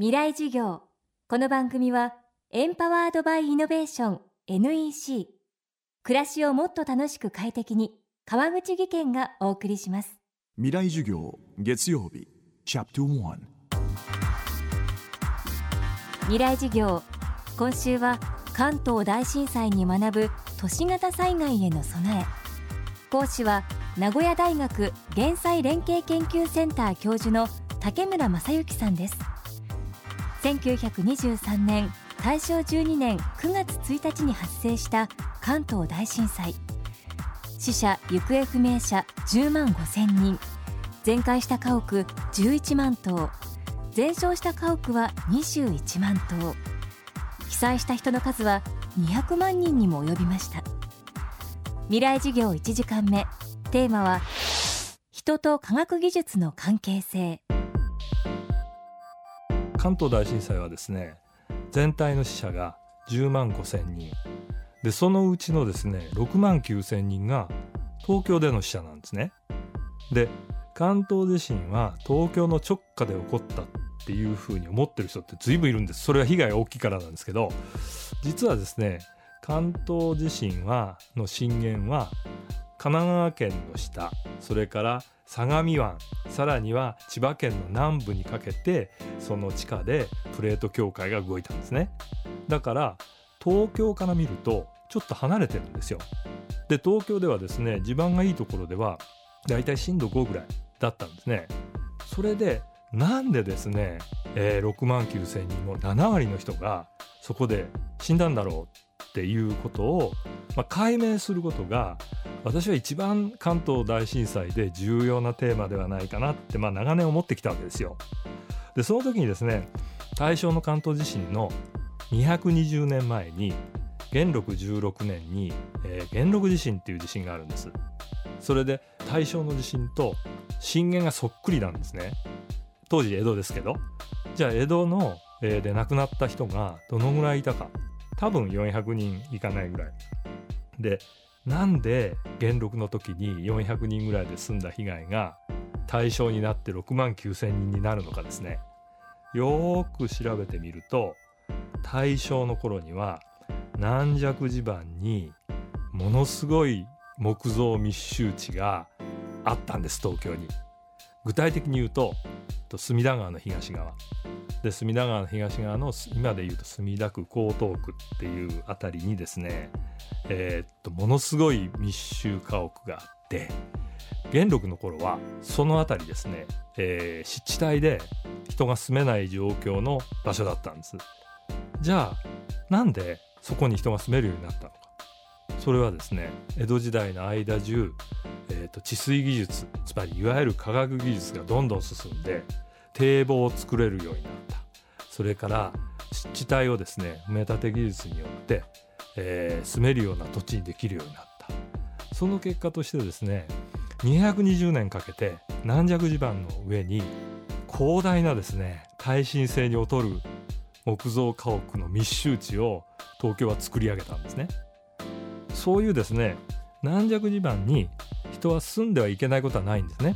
未来授業。この番組はエンパワードバイイノベーション NEC 暮らしをもっと楽しく快適に川口義賢がお送りします。未来授業月曜日チャプト1未来授業今週は関東大震災に学ぶ都市型災害への備え。講師は名古屋大学減災連携研究センター教授の竹村正幸さんです1923年大正12年9月1日に発生した関東大震災。死者・行方不明者10万5千人。全壊した家屋11万棟。全焼した家屋は21万棟。被災した人の数は200万人にも及びました。未来事業1時間目。テーマは人と科学技術の関係性。関東大震災はですね全体の死者が10万5千人。でそのうちのですね6万9千人が東京での死者なんですね。で関東地震は東京の直下で起こったっていうふうに思ってる人って随分いるんです。それは被害大きいからなんですけど実はですね関東地震はの震源は神奈川県の下それから相模湾さらには千葉県の南部にかけてその地下でプレート境界が動いたんですね。だから東京から見るとちょっと離れてるんですよ。で東京ではですね地盤がいいところではだいたい震度5ぐらいだったんですね。それでなんでですね、えー、6万9千人の7割の人がそこで死んだんだろうっていうことを、まあ、解明することが私は一番関東大震災で重要なテーマではないかなって、まあ、長年思ってきたわけですよ。でその時にですね大正の関東地震の220年前に元禄16年に、えー、元禄地震っていう地震があるんです。それで大正の地震と震源がそっくりなんですね。当時江戸ですけどじゃあ江戸の、えー、で亡くなった人がどのぐらいいたか多分400人いかないぐらい。でなんで元禄の時に400人ぐらいで済んだ被害が対象になって6万9,000人になるのかですねよく調べてみると大正の頃には軟弱地盤にものすごい木造密集地があったんです東京に具体的に言うと隅田川の東側。で隅田川の東側の今でいうと墨田区江東区っていう辺りにですね、えー、っとものすごい密集家屋があって元禄の頃はその辺りですね、えー、湿地帯で人が住めない状況の場所だったんです。じゃあなんでそこに人が住めるようになったのか。それはですね江戸時代の間中、ーと治水技術つまりいわゆる科学技術がどんどん進んで堤防を作れるようになった。それから湿地帯をですね埋め立て技術によって、えー、住めるような土地にできるようになった。その結果としてですね220年かけて軟弱地盤の上に広大なですね耐震性に劣る木造家屋の密集地を東京は作り上げたんですね。そういうですね軟弱地盤に人は住んではいけないことはないんですね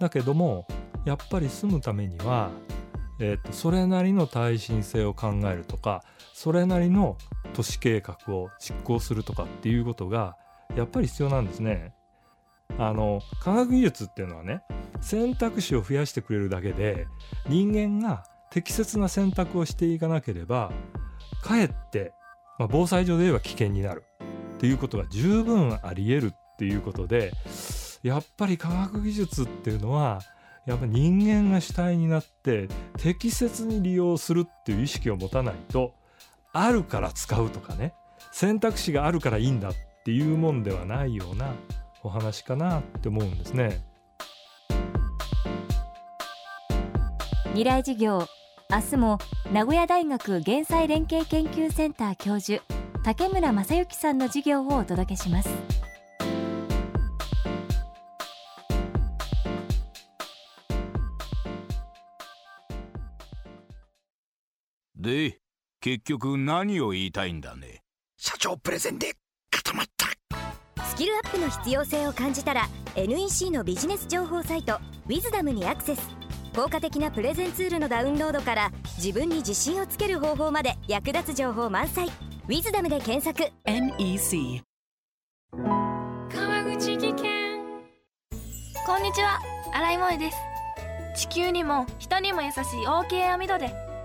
だけどもやっぱり住むためには、えーと、それなりの耐震性を考えるとかそれなりの都市計画を実行するとかっていうことがやっぱり必要なんですね。あの科学技術っていうのはね選択肢を増やしてくれるだけで人間が適切な選択をしていかなければかえって、まあ、防災上で言えば危険になるっていうことが十分あり得るっていうことでやっぱり科学技術っていうのはやっぱ人間が主体になって適切に利用するっていう意識を持たないとあるから使うとかね選択肢があるからいいんだっていうもんではないようなお話かなって思うんですね。未来事業明日も名古屋大学減災連携研究センター教授竹村正幸さんの授業をお届けします。で結局何を言いたいんだね。社長プレゼンで固まった。スキルアップの必要性を感じたら NEC のビジネス情報サイト「ウィズダムにアクセス。効果的なプレゼンツールのダウンロードから自分に自信をつける方法まで役立つ情報満載「ウィズダムで検索。NEC 川口技研。こんにちは。新井萌です。地球にも人にも優しい OK 網戸で